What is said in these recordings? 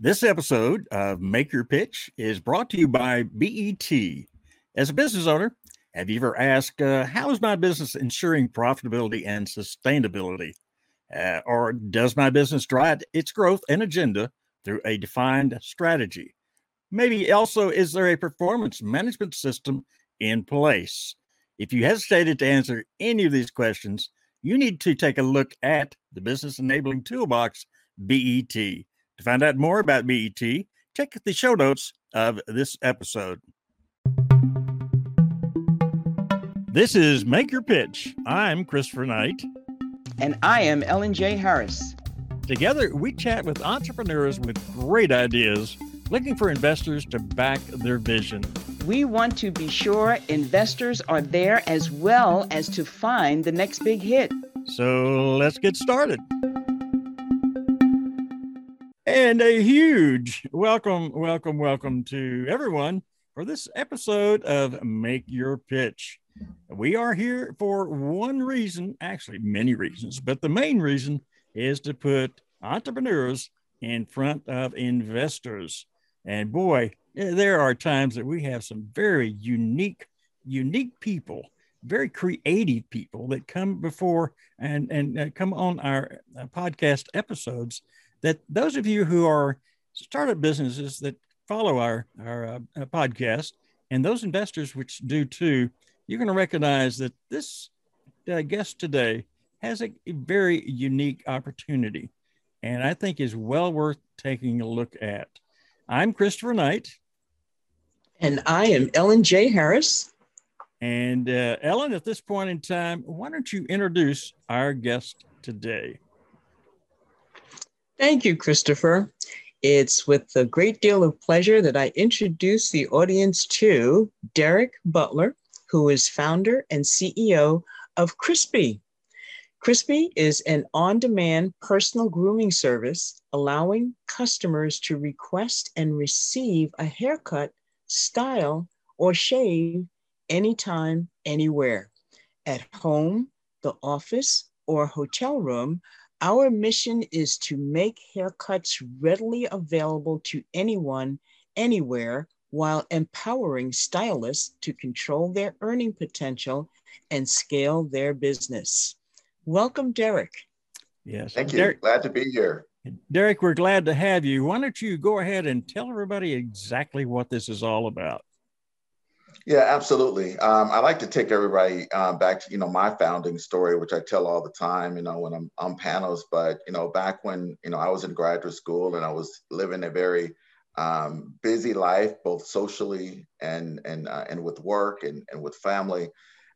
This episode of Make Your Pitch is brought to you by BET. As a business owner, have you ever asked, uh, How is my business ensuring profitability and sustainability? Uh, or does my business drive its growth and agenda through a defined strategy? Maybe also, is there a performance management system in place? If you hesitated to answer any of these questions, you need to take a look at the Business Enabling Toolbox, BET. To find out more about BET, check the show notes of this episode. This is Make Your Pitch. I'm Christopher Knight. And I am Ellen J. Harris. Together, we chat with entrepreneurs with great ideas looking for investors to back their vision. We want to be sure investors are there as well as to find the next big hit. So let's get started. And a huge welcome, welcome, welcome to everyone for this episode of Make Your Pitch. We are here for one reason, actually, many reasons, but the main reason is to put entrepreneurs in front of investors. And boy, there are times that we have some very unique, unique people, very creative people that come before and, and uh, come on our uh, podcast episodes that those of you who are startup businesses that follow our, our uh, uh, podcast and those investors which do too, you're going to recognize that this uh, guest today has a, a very unique opportunity and I think is well worth taking a look at. I'm Christopher Knight. And I am Ellen J. Harris. And uh, Ellen, at this point in time, why don't you introduce our guest today? Thank you, Christopher. It's with a great deal of pleasure that I introduce the audience to Derek Butler, who is founder and CEO of Crispy. Crispy is an on demand personal grooming service allowing customers to request and receive a haircut, style, or shave anytime, anywhere. At home, the office, or hotel room, our mission is to make haircuts readily available to anyone, anywhere, while empowering stylists to control their earning potential and scale their business. Welcome, Derek. Yes. Thank you. Derek, glad to be here. Derek, we're glad to have you. Why don't you go ahead and tell everybody exactly what this is all about? Yeah, absolutely. Um, I like to take everybody uh, back to you know my founding story, which I tell all the time. You know when I'm on panels, but you know back when you know I was in graduate school and I was living a very um, busy life, both socially and and uh, and with work and and with family,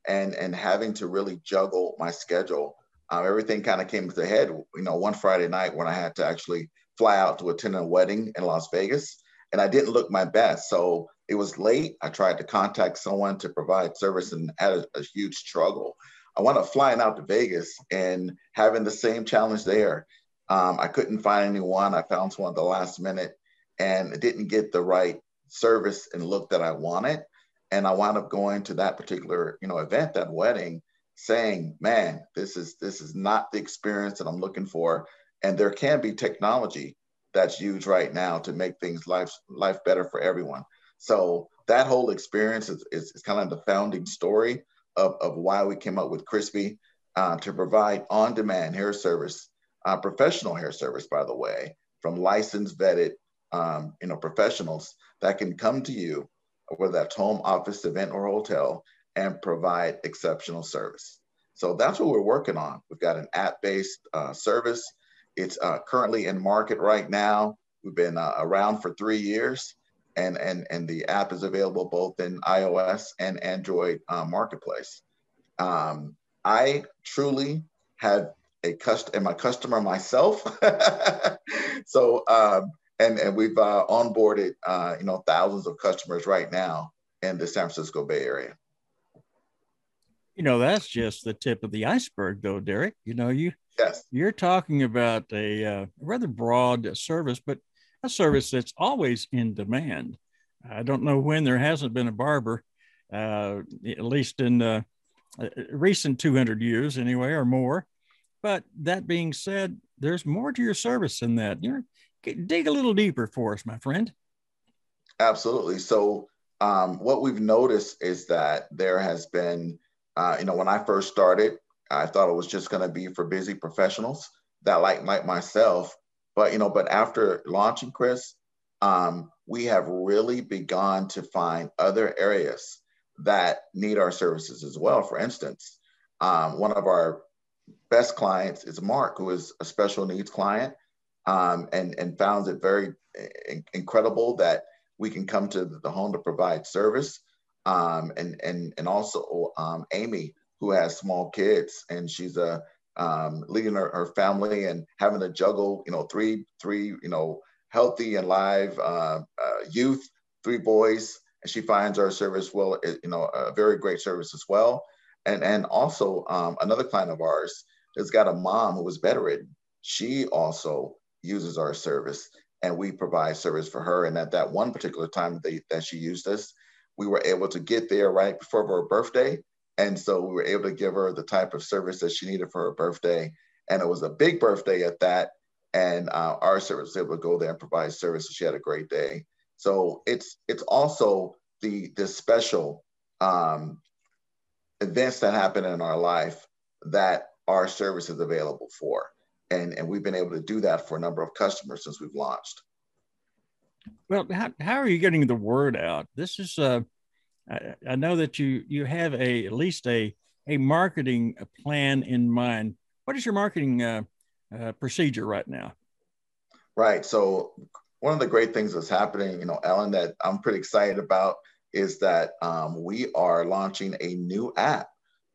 and and having to really juggle my schedule. Um, everything kind of came to a head. You know, one Friday night when I had to actually fly out to attend a wedding in Las Vegas, and I didn't look my best. So it was late. I tried to contact someone to provide service and had a, a huge struggle. I wound up flying out to Vegas and having the same challenge there. Um, I couldn't find anyone. I found someone at the last minute and didn't get the right service and look that I wanted. And I wound up going to that particular, you know, event, that wedding, saying, "Man, this is this is not the experience that I'm looking for." And there can be technology that's used right now to make things life life better for everyone. So that whole experience is, is, is kind of the founding story of, of why we came up with Crispy uh, to provide on-demand hair service, uh, professional hair service, by the way, from licensed, vetted, um, you know, professionals that can come to you, whether that's home, office, event, or hotel, and provide exceptional service. So that's what we're working on. We've got an app-based uh, service. It's uh, currently in market right now. We've been uh, around for three years and and and the app is available both in iOS and Android uh, marketplace. Um, I truly have a cust am a customer myself, so um, and and we've uh, onboarded uh, you know thousands of customers right now in the San Francisco Bay Area. You know that's just the tip of the iceberg, though, Derek. You know you yes. you're talking about a uh, rather broad service, but a service that's always in demand. I don't know when there hasn't been a barber, uh, at least in the uh, recent 200 years anyway, or more. But that being said, there's more to your service than that. You're dig a little deeper for us, my friend. Absolutely. So, um, what we've noticed is that there has been, uh, you know, when I first started, I thought it was just going to be for busy professionals that like like myself. But you know, but after launching Chris, um, we have really begun to find other areas that need our services as well. For instance, um, one of our best clients is Mark, who is a special needs client, um, and and found it very incredible that we can come to the home to provide service. Um, and and and also um, Amy, who has small kids, and she's a um, leading her, family and having to juggle, you know, three three you know healthy and live uh, uh, youth, three boys, and she finds our service well, you know, a very great service as well. And and also um, another client of ours has got a mom who was bedridden. She also uses our service, and we provide service for her. And at that one particular time that, that she used us, we were able to get there right before her birthday. And so we were able to give her the type of service that she needed for her birthday. And it was a big birthday at that. And uh, our service was able to go there and provide service. So she had a great day. So it's it's also the the special um, events that happen in our life that our service is available for. And, and we've been able to do that for a number of customers since we've launched. Well, how, how are you getting the word out? This is, uh, I, I know that you you have a at least a a marketing plan in mind. What is your marketing uh, uh, procedure right now? Right. So one of the great things that's happening, you know, Ellen, that I'm pretty excited about is that um, we are launching a new app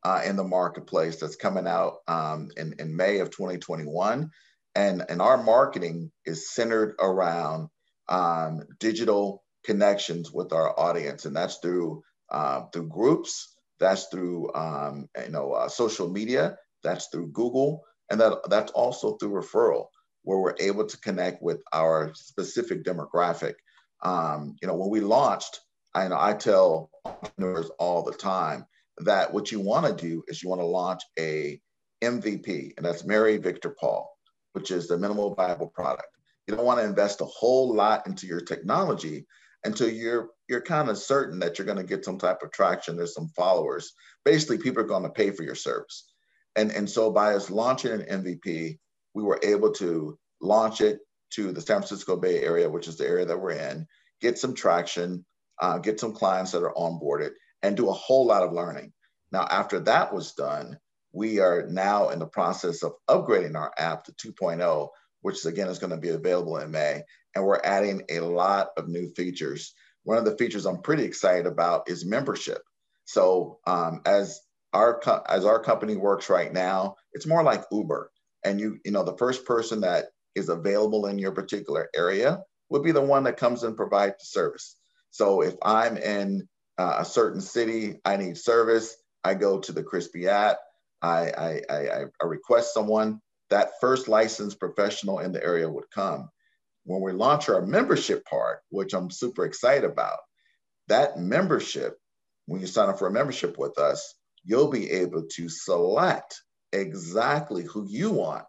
uh, in the marketplace that's coming out um, in, in May of 2021. And, and our marketing is centered around um, digital connections with our audience. And that's through, uh, through groups, that's through um, you know, uh, social media, that's through Google, and that, that's also through referral, where we're able to connect with our specific demographic. Um, you know, when we launched, I know I tell entrepreneurs all the time that what you want to do is you want to launch a MVP, and that's Mary Victor Paul, which is the minimal viable product. You don't want to invest a whole lot into your technology until you're you're kind of certain that you're going to get some type of traction. There's some followers. Basically, people are going to pay for your service. And, and so by us launching an MVP, we were able to launch it to the San Francisco Bay Area, which is the area that we're in, get some traction, uh, get some clients that are onboarded, and do a whole lot of learning. Now, after that was done, we are now in the process of upgrading our app to 2.0, which again is going to be available in May. And we're adding a lot of new features. One of the features I'm pretty excited about is membership. So um, as our as our company works right now, it's more like Uber. And you you know the first person that is available in your particular area would be the one that comes and provides the service. So if I'm in uh, a certain city, I need service, I go to the Crispy app, I, I, I, I request someone, that first licensed professional in the area would come. When we launch our membership part, which I'm super excited about, that membership, when you sign up for a membership with us, you'll be able to select exactly who you want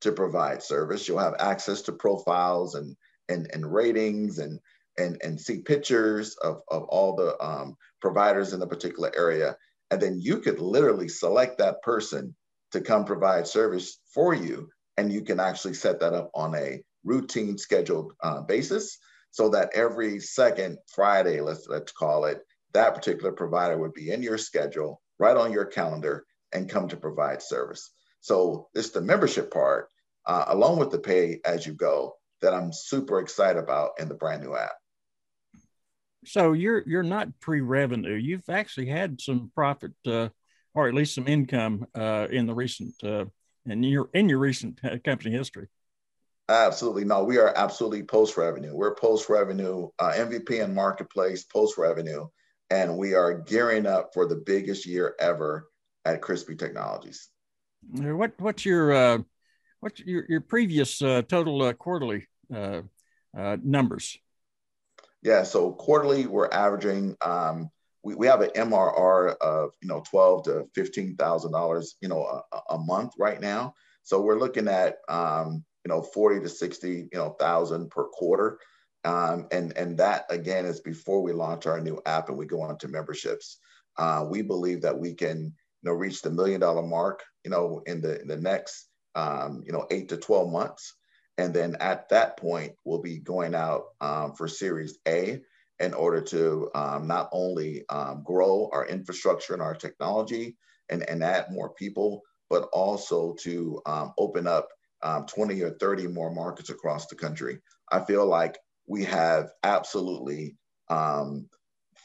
to provide service. You'll have access to profiles and and, and ratings and and, and see pictures of, of all the um, providers in the particular area. And then you could literally select that person to come provide service for you. And you can actually set that up on a routine scheduled uh, basis so that every second Friday, let's, let's call it, that particular provider would be in your schedule, right on your calendar, and come to provide service. So it's the membership part, uh, along with the pay as you go, that I'm super excited about in the brand new app. So you're you're not pre-revenue. You've actually had some profit, uh, or at least some income uh, in the recent uh, in your in your recent company history. Absolutely no. We are absolutely post-revenue. We're post-revenue uh, MVP and marketplace post-revenue, and we are gearing up for the biggest year ever at Crispy Technologies. What what's your uh, what's your your previous uh, total uh, quarterly uh, uh, numbers? Yeah, so quarterly we're averaging. Um, we, we have an MRR of you know twelve to fifteen thousand dollars you know a, a, month right now. So we're looking at um, you know, 40 to 60, you know, thousand per quarter. Um, and, and that again is before we launch our new app and we go on to memberships. Uh, we believe that we can, you know, reach the million dollar mark, you know, in the, in the next, um, you know, eight to 12 months. And then at that point, we'll be going out um, for Series A in order to um, not only um, grow our infrastructure and our technology and, and add more people, but also to um, open up um, 20 or 30 more markets across the country. I feel like we have absolutely um,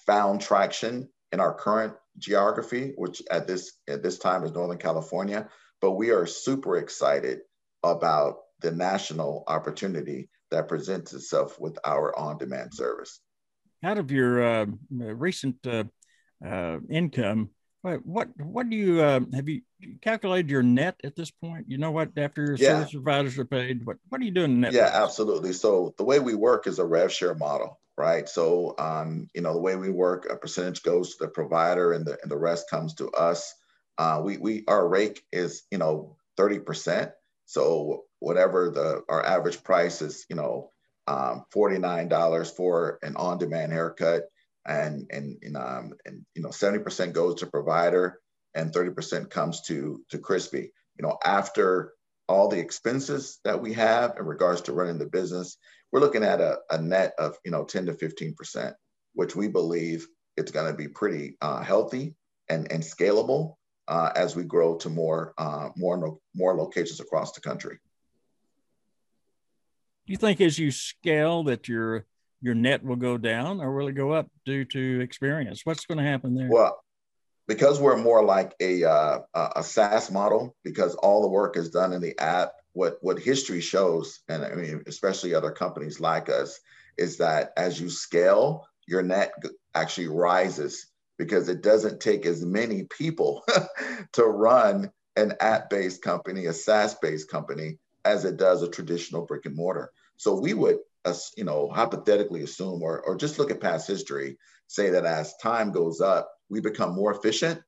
found traction in our current geography, which at this at this time is Northern California, but we are super excited about the national opportunity that presents itself with our on-demand service. Out of your uh, recent uh, uh, income, what what do you uh, have you calculated your net at this point? You know what after your yeah. service providers are paid, what what are you doing net? Yeah, absolutely. So the way we work is a rev share model, right? So um, you know the way we work, a percentage goes to the provider, and the and the rest comes to us. Uh, we we our rake is you know thirty percent. So whatever the our average price is, you know, um, forty nine dollars for an on demand haircut and and, and um and you know 70% goes to provider and 30% comes to to crispy you know after all the expenses that we have in regards to running the business we're looking at a, a net of you know 10 to 15% which we believe it's going to be pretty uh, healthy and and scalable uh, as we grow to more uh, more more locations across the country do you think as you scale that you're your net will go down or will it go up due to experience? What's going to happen there? Well, because we're more like a uh, a SaaS model, because all the work is done in the app. What what history shows, and I mean especially other companies like us, is that as you scale, your net actually rises because it doesn't take as many people to run an app-based company, a SaaS-based company, as it does a traditional brick and mortar. So we would you know, hypothetically assume or, or just look at past history, say that as time goes up, we become more efficient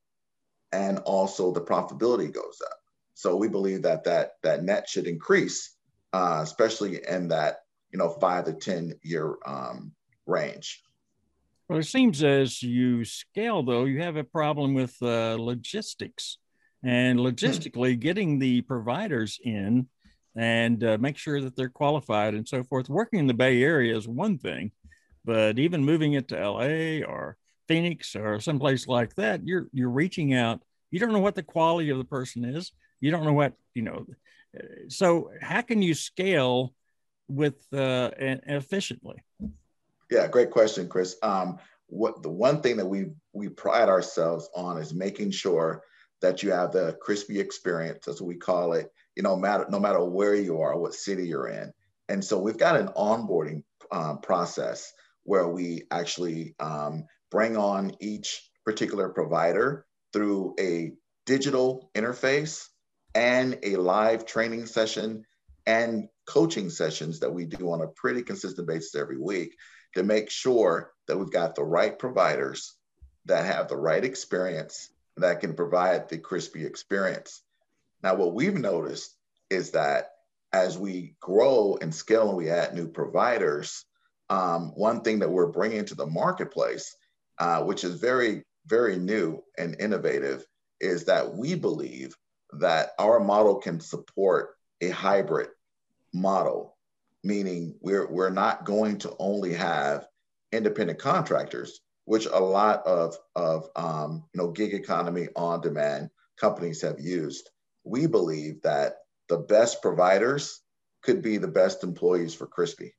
and also the profitability goes up. So we believe that that, that net should increase, uh, especially in that, you know, five to 10 year um, range. Well, it seems as you scale, though, you have a problem with uh, logistics and hmm. logistically getting the providers in and uh, make sure that they're qualified and so forth. Working in the Bay Area is one thing, but even moving it to LA or Phoenix or someplace like that, you're you're reaching out. You don't know what the quality of the person is. You don't know what you know. So how can you scale with uh, efficiently? Yeah, great question, Chris. Um, what the one thing that we we pride ourselves on is making sure that you have the crispy experience, that's what we call it, you know, matter, no matter where you are, what city you're in. And so we've got an onboarding um, process where we actually um, bring on each particular provider through a digital interface and a live training session and coaching sessions that we do on a pretty consistent basis every week to make sure that we've got the right providers that have the right experience that can provide the crispy experience. Now, what we've noticed is that as we grow and scale and we add new providers, um, one thing that we're bringing to the marketplace, uh, which is very, very new and innovative, is that we believe that our model can support a hybrid model, meaning we're, we're not going to only have independent contractors, which a lot of, of um, you know, gig economy on demand companies have used we believe that the best providers could be the best employees for Crispy.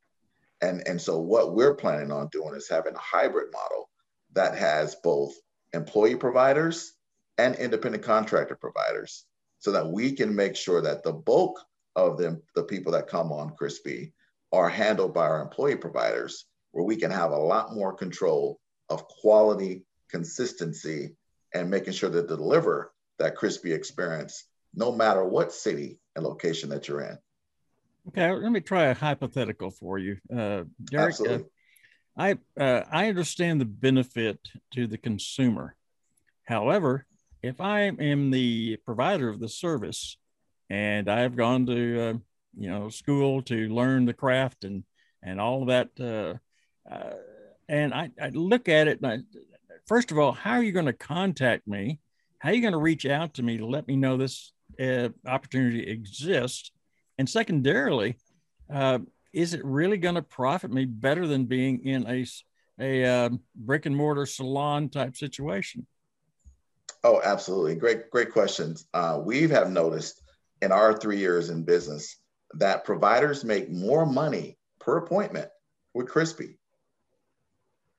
And, and so what we're planning on doing is having a hybrid model that has both employee providers and independent contractor providers so that we can make sure that the bulk of them, the people that come on Crispy are handled by our employee providers where we can have a lot more control of quality, consistency, and making sure to deliver that crispy experience no matter what city and location that you're in. Okay, let me try a hypothetical for you, uh, Derek. Uh, I uh, I understand the benefit to the consumer. However, if I am the provider of the service and I've gone to uh, you know school to learn the craft and and all of that. Uh, uh, and I, I look at it. I, first of all, how are you going to contact me? How are you going to reach out to me to let me know this uh, opportunity exists? And secondarily, uh, is it really going to profit me better than being in a a uh, brick and mortar salon type situation? Oh, absolutely. Great, great questions. Uh, we have noticed in our three years in business that providers make more money per appointment with Crispy.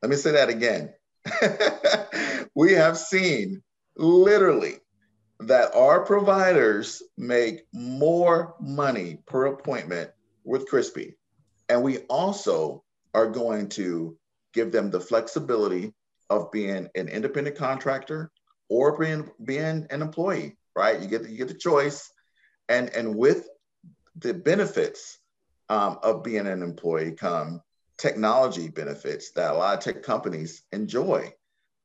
Let me say that again. we have seen literally that our providers make more money per appointment with Crispy. And we also are going to give them the flexibility of being an independent contractor or being being an employee, right? You get the, you get the choice, and and with the benefits um, of being an employee come technology benefits that a lot of tech companies enjoy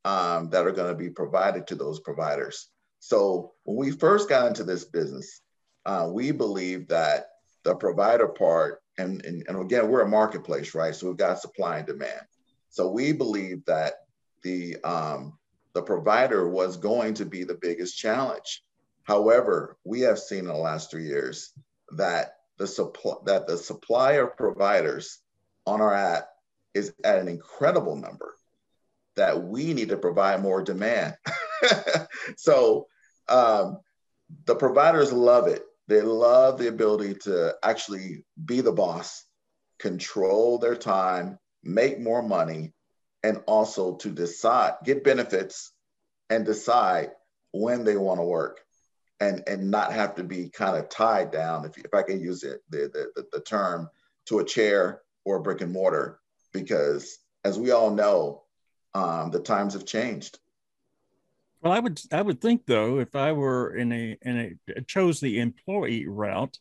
um, that are going to be provided to those providers. So when we first got into this business, uh, we believe that the provider part, and, and, and again, we're a marketplace, right? So we've got supply and demand. So we believe that the um, the provider was going to be the biggest challenge. However, we have seen in the last three years that the supply that the supply of providers on our app is at an incredible number that we need to provide more demand. so um, the providers love it. They love the ability to actually be the boss, control their time, make more money, and also to decide, get benefits and decide when they want to work and, and not have to be kind of tied down, if, if I can use it, the, the, the term, to a chair or a brick and mortar. Because as we all know, um, the times have changed. Well, I would I would think though, if I were in a in a chose the employee route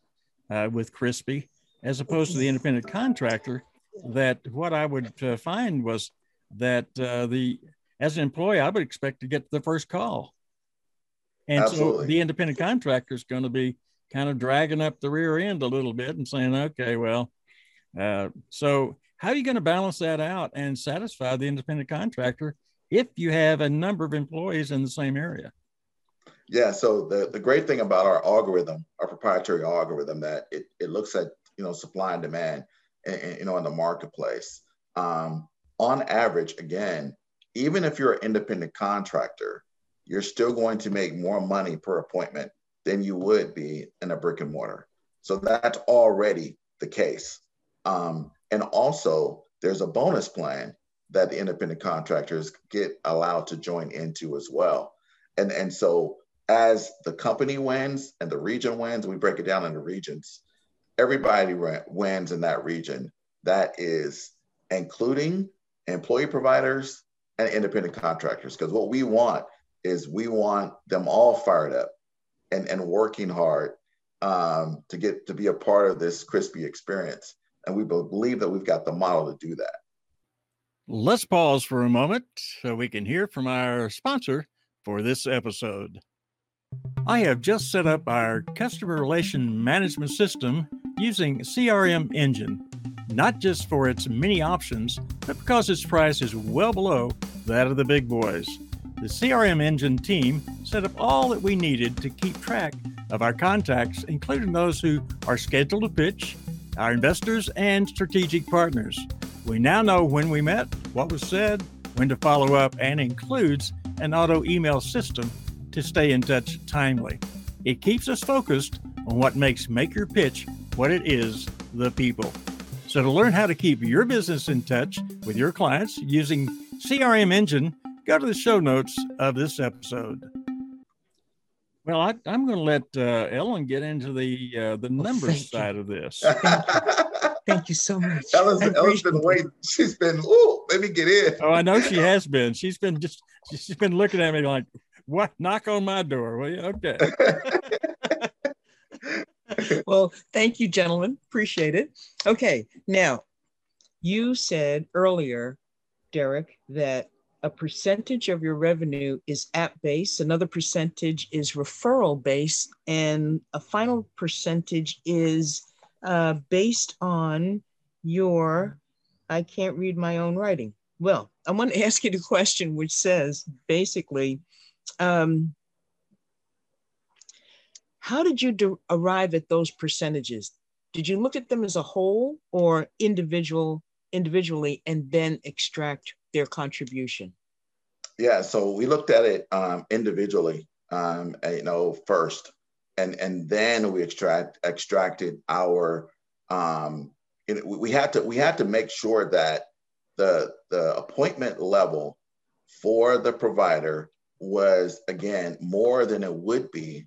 uh, with Crispy as opposed to the independent contractor, that what I would uh, find was that uh, the as an employee, I would expect to get the first call. And Absolutely. so the independent contractor is going to be kind of dragging up the rear end a little bit and saying, okay, well, uh, so how are you going to balance that out and satisfy the independent contractor if you have a number of employees in the same area? Yeah. So the, the great thing about our algorithm, our proprietary algorithm, that it, it looks at you know supply and demand, and, you know in the marketplace. Um, on average, again, even if you're an independent contractor, you're still going to make more money per appointment than you would be in a brick and mortar. So that's already the case. Um, and also, there's a bonus plan that the independent contractors get allowed to join into as well. And, and so, as the company wins and the region wins, we break it down into regions. Everybody wins in that region. That is including employee providers and independent contractors. Because what we want is we want them all fired up and, and working hard um, to get to be a part of this crispy experience. And we believe that we've got the model to do that. Let's pause for a moment so we can hear from our sponsor for this episode. I have just set up our customer relation management system using CRM Engine, not just for its many options, but because its price is well below that of the big boys. The CRM Engine team set up all that we needed to keep track of our contacts, including those who are scheduled to pitch, our investors, and strategic partners. We now know when we met, what was said, when to follow up, and includes an auto email system to stay in touch timely. It keeps us focused on what makes Make Your Pitch what it is the people. So, to learn how to keep your business in touch with your clients using CRM Engine, go to the show notes of this episode. Well, I, am going to let uh, Ellen get into the uh, the oh, numbers side of this. Thank you so much. Ellen's, Ellen's been waiting. She's been, oh, let me get in. Oh, I know she has been. She's been just, she's been looking at me like, what? Knock on my door, will you? Okay. well, thank you, gentlemen. Appreciate it. Okay. Now, you said earlier, Derek, that a percentage of your revenue is app based, another percentage is referral based, and a final percentage is uh, based on your, I can't read my own writing. Well, I want to ask you the question, which says basically, um, how did you de- arrive at those percentages? Did you look at them as a whole or individual individually and then extract their contribution? Yeah, so we looked at it um, individually, um, you know, first, and and then we extract extracted our. Um, it, we had to we had to make sure that the the appointment level for the provider was again more than it would be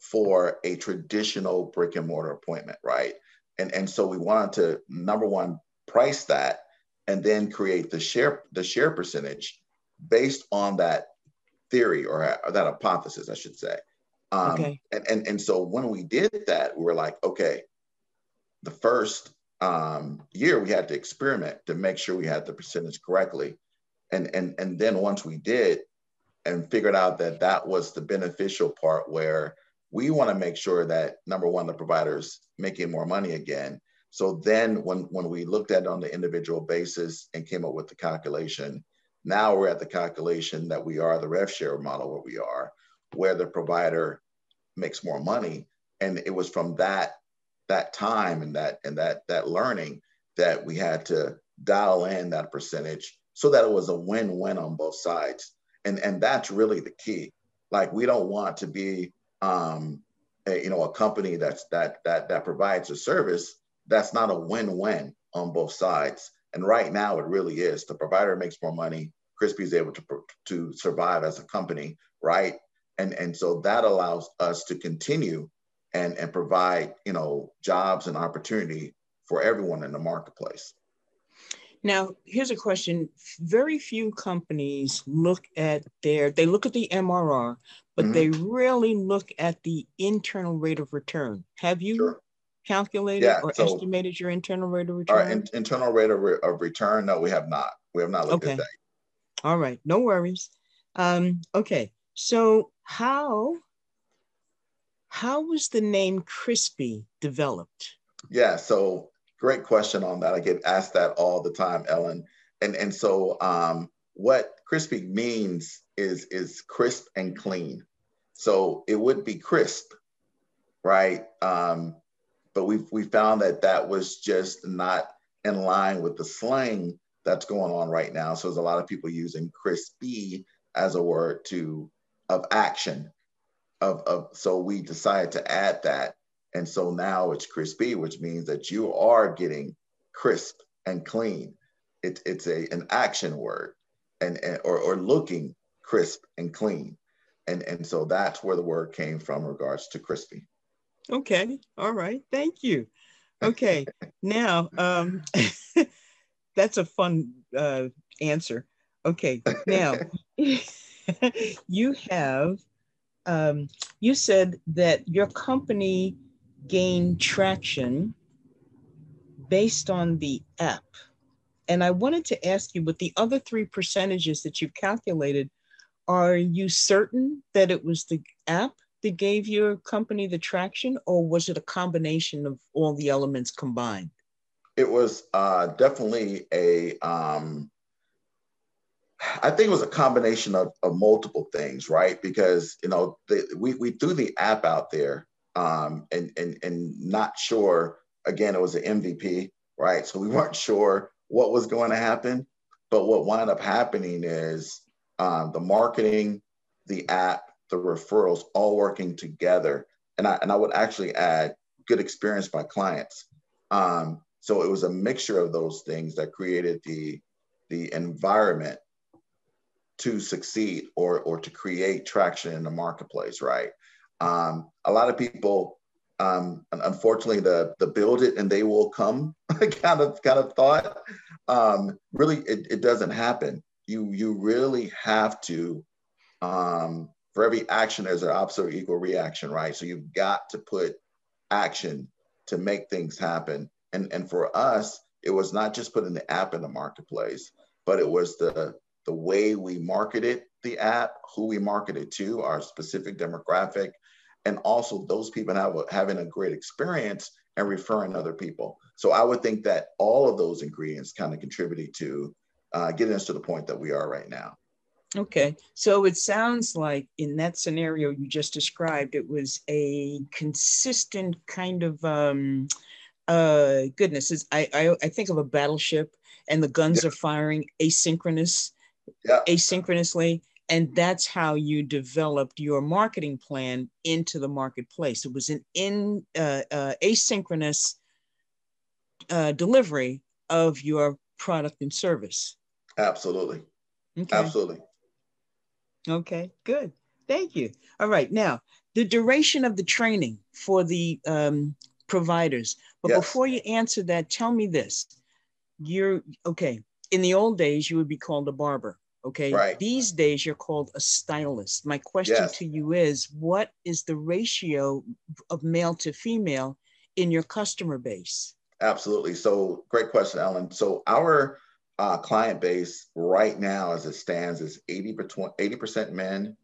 for a traditional brick and mortar appointment, right? And and so we wanted to number one price that and then create the share the share percentage based on that theory or, or that hypothesis, I should say. Um, okay. And, and and so when we did that, we were like, okay, the first um, year we had to experiment to make sure we had the percentage correctly, and and and then once we did, and figured out that that was the beneficial part where we want to make sure that number one, the providers making more money again. So then when, when we looked at it on the individual basis and came up with the calculation, now we're at the calculation that we are the rev share model where we are, where the provider makes more money. And it was from that that time and that and that that learning that we had to dial in that percentage so that it was a win-win on both sides. And and that's really the key. Like we don't want to be um, a, you know, a company that's that that that provides a service that's not a win-win on both sides. And right now, it really is. The provider makes more money. Crispy is able to to survive as a company, right? And and so that allows us to continue and and provide you know jobs and opportunity for everyone in the marketplace. Now, here's a question. Very few companies look at their, they look at the MRR, but mm-hmm. they rarely look at the internal rate of return. Have you sure. calculated yeah, or so estimated your internal rate of return? Our in, internal rate of, re- of, return, no, we have not. We have not looked okay. at that. All right, no worries. Um, okay, so how how was the name Crispy developed? Yeah, so great question on that. I get asked that all the time, Ellen. And and so um, what crispy means is is crisp and clean. So it would be crisp, right? Um, but we we found that that was just not in line with the slang that's going on right now. So there's a lot of people using crispy as a word to of action. Of, of so we decided to add that and so now it's crispy, which means that you are getting crisp and clean. It, it's a, an action word and, and or, or looking crisp and clean. And, and so that's where the word came from regards to crispy. Okay. All right. Thank you. Okay. now, um, that's a fun uh, answer. Okay. Now, you have, um, you said that your company gained traction based on the app. And I wanted to ask you with the other three percentages that you've calculated, are you certain that it was the app that gave your company the traction, or was it a combination of all the elements combined? It was uh, definitely a. Um, I think it was a combination of, of multiple things, right? Because you know the, we we threw the app out there, um, and, and, and not sure, again, it was an MVP, right? So we weren't sure what was going to happen. But what wound up happening is um, the marketing, the app, the referrals all working together. And I, and I would actually add good experience by clients. Um, so it was a mixture of those things that created the, the environment to succeed or, or to create traction in the marketplace, right? Um, a lot of people, um, unfortunately, the the build it and they will come kind of kind of thought. Um, really, it, it doesn't happen. You you really have to. Um, for every action, there's an opposite or equal reaction, right? So you've got to put action to make things happen. And and for us, it was not just putting the app in the marketplace, but it was the the way we marketed the app, who we marketed to, our specific demographic, and also those people have having a great experience and referring other people. So I would think that all of those ingredients kind of contributed to uh, getting us to the point that we are right now. Okay, so it sounds like in that scenario you just described, it was a consistent kind of um, uh, goodness. Is I, I I think of a battleship, and the guns yeah. are firing asynchronous, yeah. asynchronously, and that's how you developed your marketing plan into the marketplace. It was an in uh, uh, asynchronous uh, delivery of your product and service. Absolutely. Okay. Absolutely. Okay, good. Thank you. All right. Now, the duration of the training for the um, providers. But yes. before you answer that, tell me this. You're okay. In the old days, you would be called a barber. Okay. Right. These days, you're called a stylist. My question yes. to you is what is the ratio of male to female in your customer base? Absolutely. So, great question, Ellen. So, our uh, client base right now, as it stands, is 80 percent men,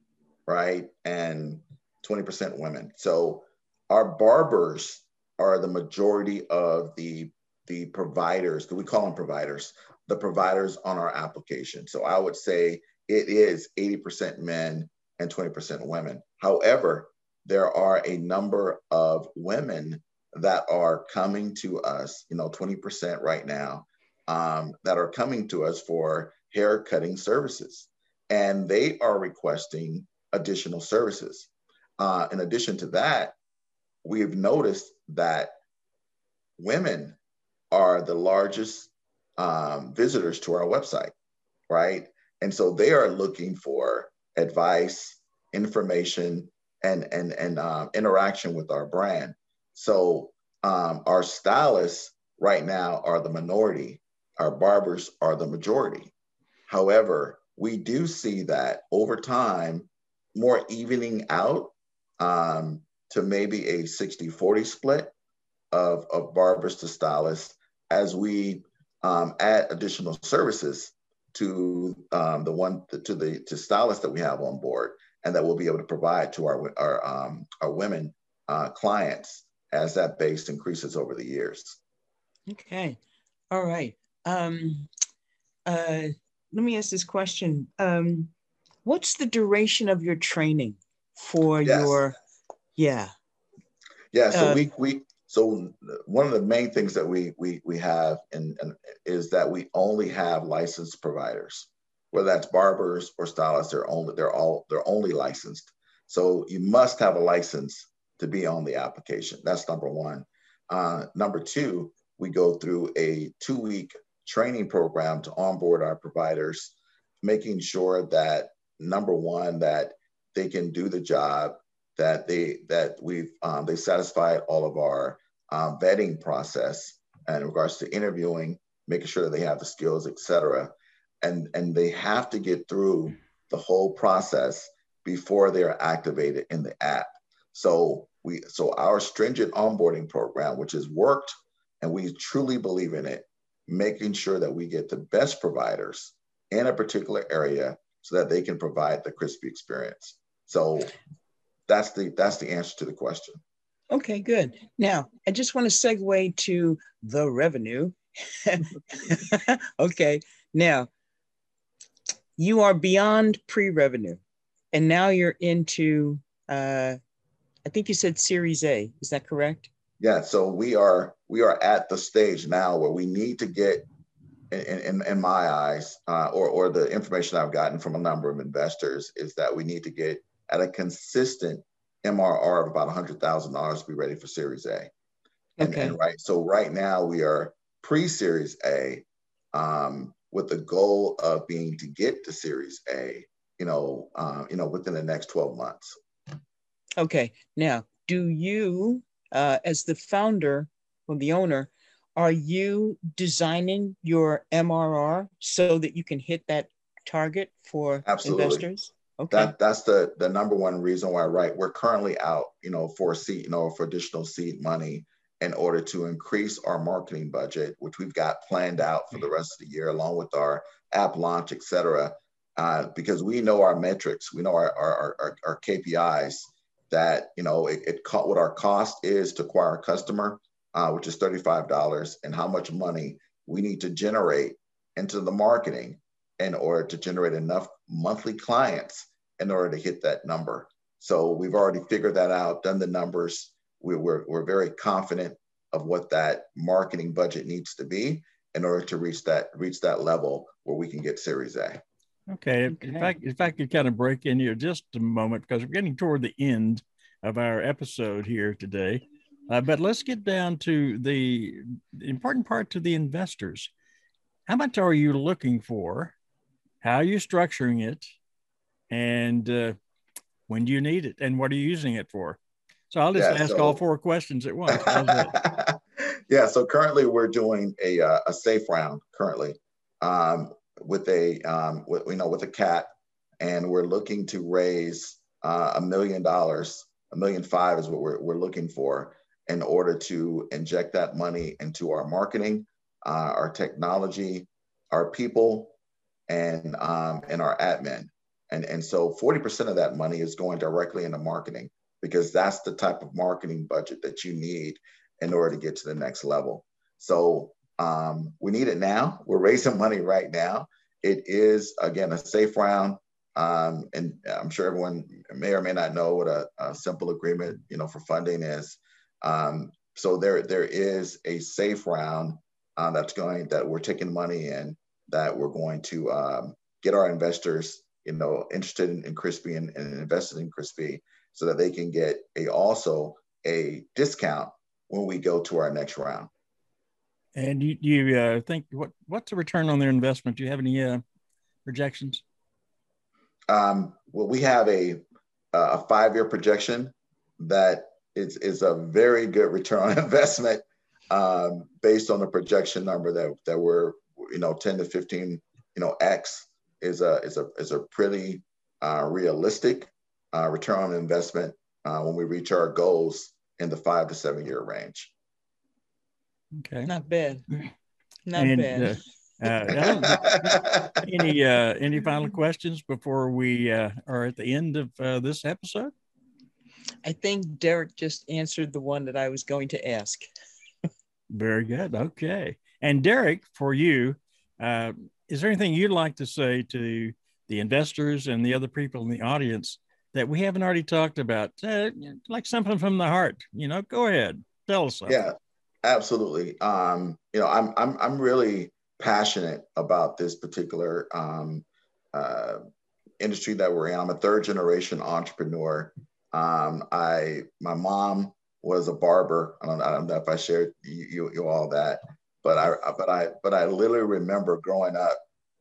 right, and 20% women. So our barbers are the majority of the the providers. We call them providers. The providers on our application. So I would say it is 80% men and 20% women. However, there are a number of women that are coming to us, you know, 20% right now, um, that are coming to us for hair cutting services. And they are requesting additional services. Uh, in addition to that, we've noticed that women are the largest um, visitors to our website, right? And so they are looking for advice, information, and and and uh, interaction with our brand. So um, our stylists right now are the minority, our barbers are the majority. However, we do see that over time, more evening out um, to maybe a 60 40 split of, of barbers to stylists as we um, add additional services to um, the one to the to stylists that we have on board and that we'll be able to provide to our our, um, our women uh, clients as that base increases over the years. Okay, all right. Um, uh, let me ask this question. Um, what's the duration of your training for yes. your, yeah. Yeah, so uh, we, we, so one of the main things that we, we, we have in, is that we only have licensed providers, whether that's barbers or stylists, they're only, they're all, they're only licensed. So you must have a license to be on the application. That's number one. Uh, number two, we go through a two week training program to onboard our providers, making sure that number one, that they can do the job, that they that we've um, they satisfied all of our um, vetting process in regards to interviewing, making sure that they have the skills, et cetera. And, and they have to get through the whole process before they're activated in the app. So we so our stringent onboarding program, which has worked and we truly believe in it, making sure that we get the best providers in a particular area so that they can provide the crispy experience. So that's the that's the answer to the question. Okay, good. Now I just want to segue to the revenue. okay, now you are beyond pre-revenue, and now you're into. Uh, I think you said Series A. Is that correct? Yeah. So we are we are at the stage now where we need to get, in, in, in my eyes, uh, or, or the information I've gotten from a number of investors, is that we need to get at a consistent MRR of about $100,000 to be ready for Series A. And, okay. And right, so right now we are pre-Series A um, with the goal of being to get to Series A, you know, uh, you know, within the next 12 months. Okay. Now, do you, uh, as the founder or the owner, are you designing your MRR so that you can hit that target for Absolutely. investors? Okay. That that's the the number one reason why, right? We're currently out, you know, for seed, you know, for additional seed money in order to increase our marketing budget, which we've got planned out for the rest of the year, along with our app launch, et cetera. Uh, because we know our metrics, we know our our, our, our KPIs that you know it, it what our cost is to acquire a customer uh, which is $35, and how much money we need to generate into the marketing in order to generate enough monthly clients in order to hit that number. So we've already figured that out, done the numbers. We, we're, we're very confident of what that marketing budget needs to be in order to reach that reach that level where we can get Series A. Okay. okay. If I if I could kind of break in here just a moment because we're getting toward the end of our episode here today, uh, but let's get down to the important part to the investors. How much are you looking for? How are you structuring it? And uh, when do you need it? And what are you using it for? So I'll just yeah, ask so, all four questions at once. yeah. So currently we're doing a, uh, a safe round currently um, with a, um, with, you know, with a cat and we're looking to raise uh, a million dollars, a million five is what we're, we're looking for in order to inject that money into our marketing, uh, our technology, our people, and, um, and our admin. And, and so 40% of that money is going directly into marketing because that's the type of marketing budget that you need in order to get to the next level. So um, we need it now. We're raising money right now. It is, again, a safe round. Um, and I'm sure everyone may or may not know what a, a simple agreement, you know, for funding is. Um, so there, there is a safe round uh, that's going that we're taking money in that we're going to um, get our investors, you know, interested in, in Crispy and, and invested in Crispy so that they can get a also a discount when we go to our next round. And you, you uh, think what what's the return on their investment? Do you have any uh, projections? Um, well, we have a a five year projection that is is a very good return on investment um, based on the projection number that that we're you know 10 to 15 you know x is a is a is a pretty uh, realistic uh, return on investment uh, when we reach our goals in the five to seven year range. Okay. Not bad. Not and, bad. Uh, uh any uh, any final questions before we uh, are at the end of this episode? I think Derek just answered the one that I was going to ask. Very good. Okay. And Derek, for you, is there anything you'd like to say to the investors and the other people in the audience that we haven't already talked about, uh, like something from the heart. You know, go ahead, tell us. Something. Yeah, absolutely. Um, you know, I'm I'm I'm really passionate about this particular um, uh, industry that we're in. I'm a third generation entrepreneur. Um, I my mom was a barber. I don't, I don't know if I shared you, you, you all that, but I but I but I literally remember growing up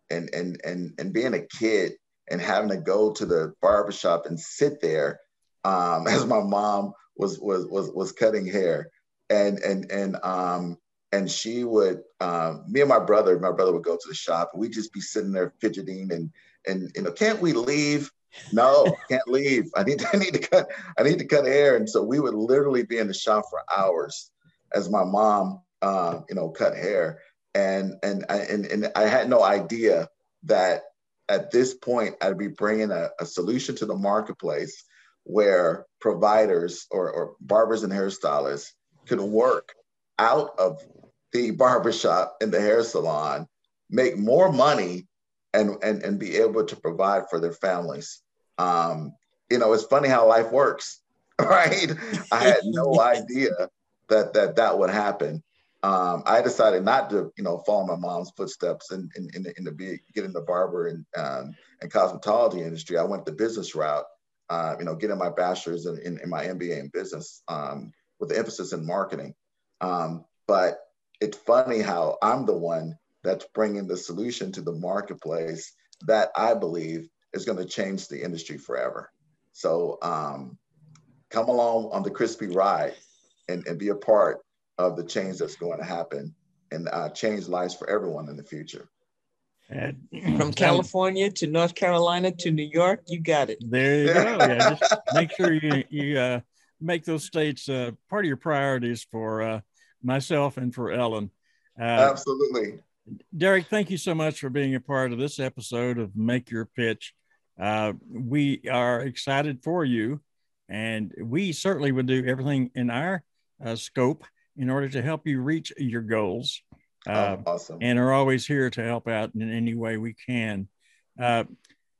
and and and and being a kid and having to go to the barbershop and sit there um, as my mom was was was was cutting hair. And and and um and she would um, me and my brother my brother would go to the shop. And we'd just be sitting there fidgeting and and you know can't we leave? No can't leave. I need to, i need to cut i need to cut hair. And so we would literally be in the shop for hours as my mom uh, you know cut hair and and I, and and I had no idea that at this point, I'd be bringing a, a solution to the marketplace where providers or, or barbers and hairstylists could work out of the barbershop and the hair salon, make more money, and, and, and be able to provide for their families. Um, you know, it's funny how life works, right? I had no idea that that that would happen um, I decided not to, you know, follow my mom's footsteps in, in, in, in, the be, get in the barber and um, and cosmetology industry. I went the business route, uh, you know, getting my bachelor's and in, in, my MBA in business um, with the emphasis in marketing. Um, but it's funny how I'm the one that's bringing the solution to the marketplace that I believe is going to change the industry forever. So um, come along on the crispy ride and, and be a part of the change that's going to happen and uh, change lives for everyone in the future. From California to North Carolina to New York, you got it. There you go. Yeah, just make sure you you uh, make those states uh, part of your priorities for uh, myself and for Ellen. Uh, Absolutely. Derek, thank you so much for being a part of this episode of Make Your Pitch. Uh, we are excited for you, and we certainly would do everything in our uh, scope in order to help you reach your goals. Uh, oh, awesome. And are always here to help out in any way we can. Uh,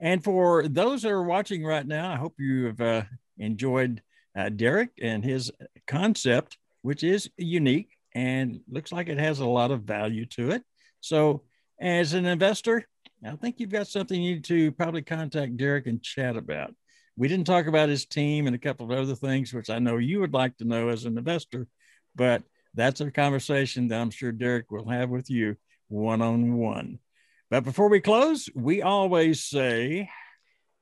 and for those that are watching right now, I hope you have uh, enjoyed uh, Derek and his concept, which is unique and looks like it has a lot of value to it. So, as an investor, I think you've got something you need to probably contact Derek and chat about. We didn't talk about his team and a couple of other things, which I know you would like to know as an investor, but that's a conversation that I'm sure Derek will have with you one on one. But before we close, we always say,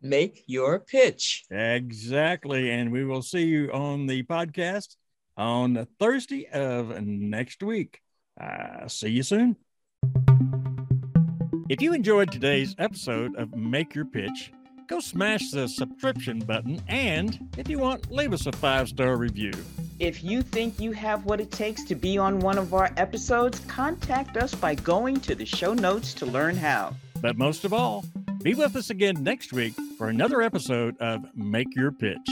make your pitch. Exactly. And we will see you on the podcast on Thursday of next week. Uh, see you soon. If you enjoyed today's episode of Make Your Pitch, go smash the subscription button and, if you want, leave us a five star review. If you think you have what it takes to be on one of our episodes, contact us by going to the show notes to learn how. But most of all, be with us again next week for another episode of Make Your Pitch.